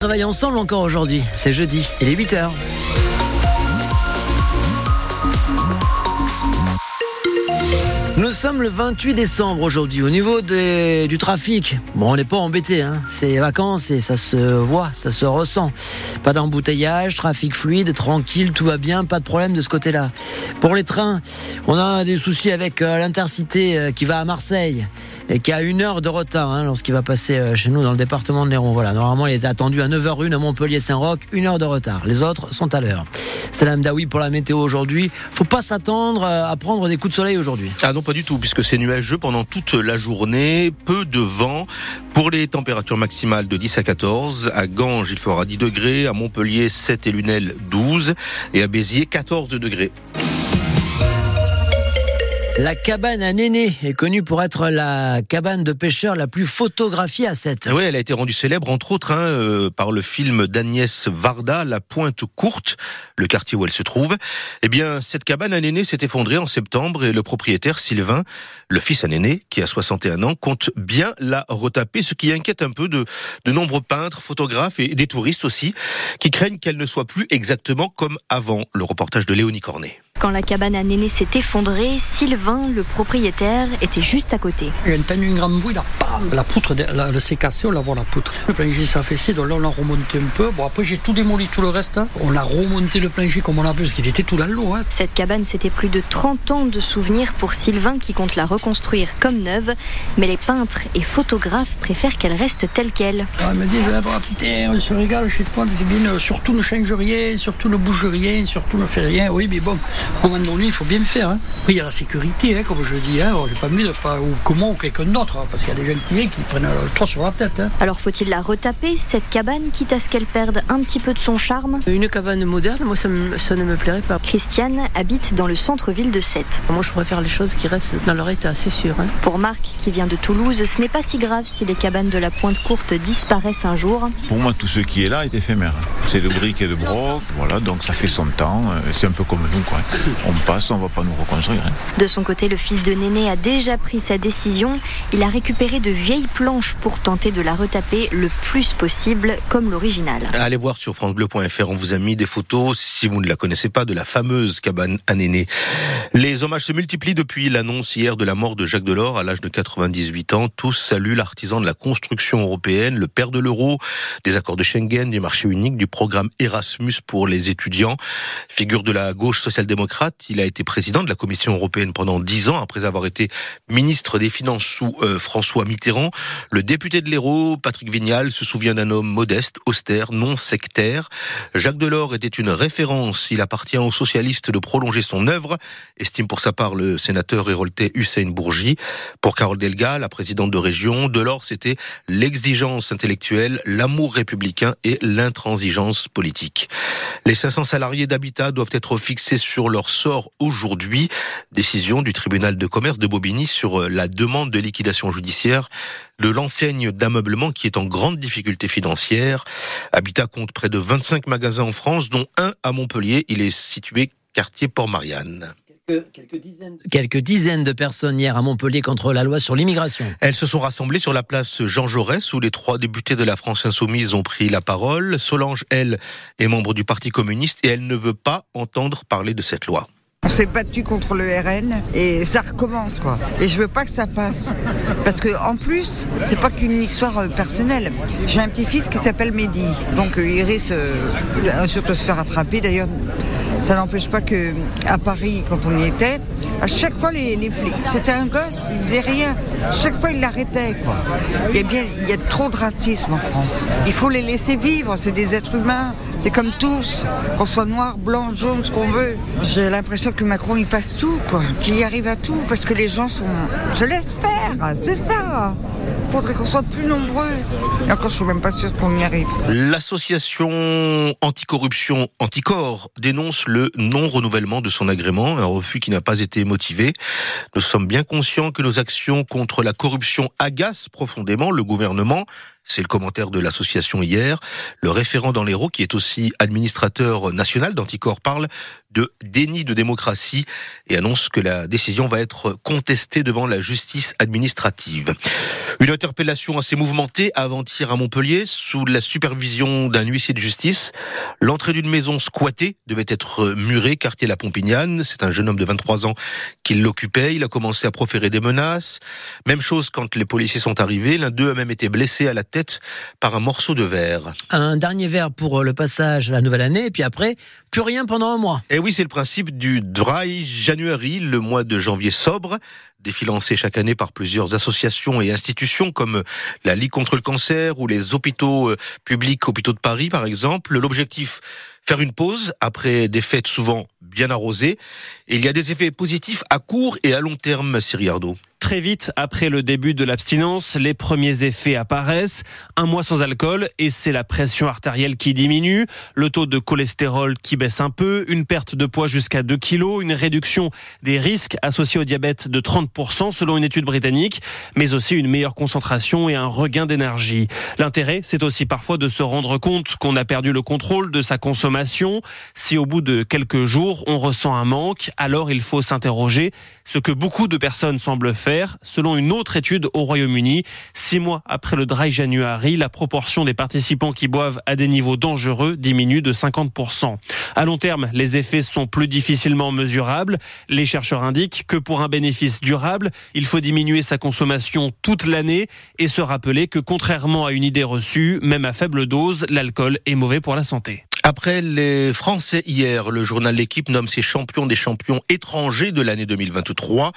travaille ensemble encore aujourd'hui. C'est jeudi, il est 8h. Nous sommes le 28 décembre aujourd'hui. Au niveau du trafic, bon, on n'est pas embêté. Hein. C'est vacances et ça se voit, ça se ressent. Pas d'embouteillage, trafic fluide, tranquille, tout va bien, pas de problème de ce côté-là. Pour les trains, on a des soucis avec euh, l'intercité euh, qui va à Marseille et qui a une heure de retard hein, lorsqu'il va passer euh, chez nous dans le département de l'Hérault. Voilà, normalement il était attendu à 9h01 à Montpellier-Saint-Roch, une heure de retard. Les autres sont à l'heure. Salam Daoui pour la météo aujourd'hui. Faut pas s'attendre à prendre des coups de soleil aujourd'hui. Ah tout, puisque c'est nuageux pendant toute la journée, peu de vent. Pour les températures maximales de 10 à 14, à Ganges il fera 10 degrés, à Montpellier 7 et Lunel 12, et à Béziers 14 degrés. La cabane à Néné est connue pour être la cabane de pêcheurs la plus photographiée à 7. Oui, elle a été rendue célèbre, entre autres, hein, euh, par le film d'Agnès Varda, La Pointe Courte, le quartier où elle se trouve. Eh bien, cette cabane à Néné s'est effondrée en septembre et le propriétaire, Sylvain, le fils à Néné, qui a 61 ans, compte bien la retaper, ce qui inquiète un peu de, de nombreux peintres, photographes et des touristes aussi, qui craignent qu'elle ne soit plus exactement comme avant. Le reportage de Léonie Cornet. Quand la cabane à Néné s'est effondrée, Sylvain, le propriétaire, était juste à côté. Il a entendu un grand bruit, là, bam, la poutre, la- s'est cassée, on la voit la poutre. Le plancher s'est affaissé, donc là on l'a remonté un peu. Bon après j'ai tout démoli, tout le reste. hein. On a remonté le plancher comme on a pu, parce qu'il était tout dans l'eau. Hein. Cette cabane, c'était plus de 30 ans de souvenirs pour Sylvain qui compte la reconstruire comme neuve. Mais les peintres et photographes préfèrent qu'elle reste telle qu'elle. Alors, Ils me disent, ah, bah, putain, on se régale chez toi, c'est bien, euh, surtout ne change rien, surtout ne bouge rien, surtout ne fait rien. Oui mais bon, un moment donné il faut bien faire. Hein. Après il y a la sécurité, hein, comme je dis, hein. j'ai pas mis de pas, ou moi ou quelqu'un d'autre, hein, parce qu'il y a des gens qui viennent qui prennent le toit sur la tête. Hein. Alors faut-il la retaper, cette cabane, quitte à ce qu'elle perde un petit peu de son charme? Une cabane moderne, moi ça, me- ça ne me plairait pas. Christiane habite dans le centre-ville de Sète. Moi je préfère les choses qui restent dans leur état, c'est sûr. hein. Pour Marc, qui vient de Toulouse, ce n'est pas si grave si les cabanes de la Pointe Courte disparaissent un jour. Pour moi, tout ce qui est là est éphémère. C'est de briques et de broc, voilà, donc ça fait son temps. euh, C'est un peu comme nous, quoi. On passe, on va pas nous reconstruire. hein. De son côté, le fils de Néné a déjà pris sa décision. Il a récupéré de vieilles planches pour tenter de la retaper le plus possible comme l'original. Allez voir sur francebleu.fr, on vous a mis des photos, si vous ne la connaissez pas, de la fameuse cabane à Néné. Les hommages se multiplient depuis l'annonce hier de la mort de Jacques Delors à l'âge de 98 ans. Tous saluent l'artisan de la construction européenne, le père de l'euro, des accords de Schengen, du marché unique, du programme Erasmus pour les étudiants. Figure de la gauche social-démocrate, il a été président de la Commission européenne pendant dix ans après avoir été ministre des Finances sous euh, François Mitterrand. Le député de l'Hérault, Patrick Vignal, se souvient d'un homme modeste, austère, non sectaire. Jacques Delors était une référence. Il appartient aux socialistes de prolonger son œuvre, estime pour sa part le sénateur héroltais Hussein Bourgi. Pour Carole Delga, la présidente de région, Delors, c'était l'exigence intellectuelle, l'amour républicain et l'intransigeance politique. Les 500 salariés d'Habitat doivent être fixés sur leur sort aujourd'hui. Décision du tribunal de commerce de Bobigny sur euh, la demande de liquidation judiciaire de l'enseigne d'ameublement qui est en grande difficulté financière. Habitat compte près de 25 magasins en France, dont un à Montpellier. Il est situé quartier Port-Marianne. Quelques dizaines de personnes hier à Montpellier contre la loi sur l'immigration. Elles se sont rassemblées sur la place Jean Jaurès où les trois députés de la France Insoumise ont pris la parole. Solange, elle, est membre du Parti communiste et elle ne veut pas entendre parler de cette loi. On s'est battu contre le RN et ça recommence quoi. Et je veux pas que ça passe. Parce que en plus, c'est pas qu'une histoire euh, personnelle. J'ai un petit-fils qui s'appelle Mehdi. Donc euh, il risque euh, de- surtout de se faire attraper. D'ailleurs, ça n'empêche pas que à Paris, quand on y était, à chaque fois les, les flics, c'était un gosse, il disait rien. Chaque fois il l'arrêtait. Il y a bien, il y a trop de racisme en France. Il faut les laisser vivre. C'est des êtres humains. C'est comme tous, qu'on soit noir, blanc, jaune, ce qu'on veut. J'ai l'impression que Macron, il passe tout, quoi. Qu'il arrive à tout, parce que les gens sont... se laissent faire, c'est ça. Faudrait qu'on soit plus nombreux. Et encore, je suis même pas sûre qu'on y arrive. L'association anticorruption Anticor dénonce le non-renouvellement de son agrément, un refus qui n'a pas été motivé. Nous sommes bien conscients que nos actions contre la corruption agacent profondément le gouvernement. C'est le commentaire de l'association hier. Le référent dans l'Hérault, qui est aussi administrateur national d'Anticorps, parle de déni de démocratie et annonce que la décision va être contestée devant la justice administrative. Une interpellation assez mouvementée avant-hier à Montpellier sous la supervision d'un huissier de justice. L'entrée d'une maison squattée devait être murée, quartier La Pompignane. C'est un jeune homme de 23 ans qui l'occupait. Il a commencé à proférer des menaces. Même chose quand les policiers sont arrivés. L'un d'eux a même été blessé à la tête par un morceau de verre. Un dernier verre pour le passage à la nouvelle année et puis après, plus rien pendant un mois. Et oui, c'est le principe du Dry January, le mois de janvier sobre, défilancé chaque année par plusieurs associations et institutions comme la Ligue contre le cancer ou les hôpitaux euh, publics, hôpitaux de Paris par exemple. L'objectif, faire une pause après des fêtes souvent bien arrosées. Et il y a des effets positifs à court et à long terme, Siriardo. Très vite après le début de l'abstinence, les premiers effets apparaissent. Un mois sans alcool et c'est la pression artérielle qui diminue, le taux de cholestérol qui baisse un peu, une perte de poids jusqu'à 2 kilos, une réduction des risques associés au diabète de 30% selon une étude britannique, mais aussi une meilleure concentration et un regain d'énergie. L'intérêt, c'est aussi parfois de se rendre compte qu'on a perdu le contrôle de sa consommation. Si au bout de quelques jours, on ressent un manque, alors il faut s'interroger, ce que beaucoup de personnes semblent faire Selon une autre étude au Royaume-Uni, six mois après le dry January, la proportion des participants qui boivent à des niveaux dangereux diminue de 50%. À long terme, les effets sont plus difficilement mesurables. Les chercheurs indiquent que pour un bénéfice durable, il faut diminuer sa consommation toute l'année et se rappeler que contrairement à une idée reçue, même à faible dose, l'alcool est mauvais pour la santé. Après les Français hier, le journal L'équipe nomme ses champions des champions étrangers de l'année 2023.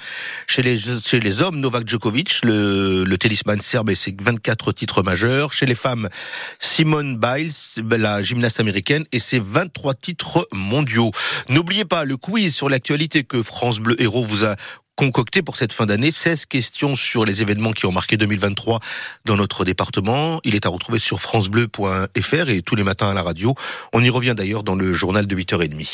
Chez les, hommes, Novak Djokovic, le, le tennisman serbe et ses 24 titres majeurs. Chez les femmes, Simone Biles, la gymnaste américaine et ses 23 titres mondiaux. N'oubliez pas le quiz sur l'actualité que France Bleu Héros vous a concocté pour cette fin d'année 16 questions sur les événements qui ont marqué 2023 dans notre département. Il est à retrouver sur francebleu.fr et tous les matins à la radio. On y revient d'ailleurs dans le journal de 8h30.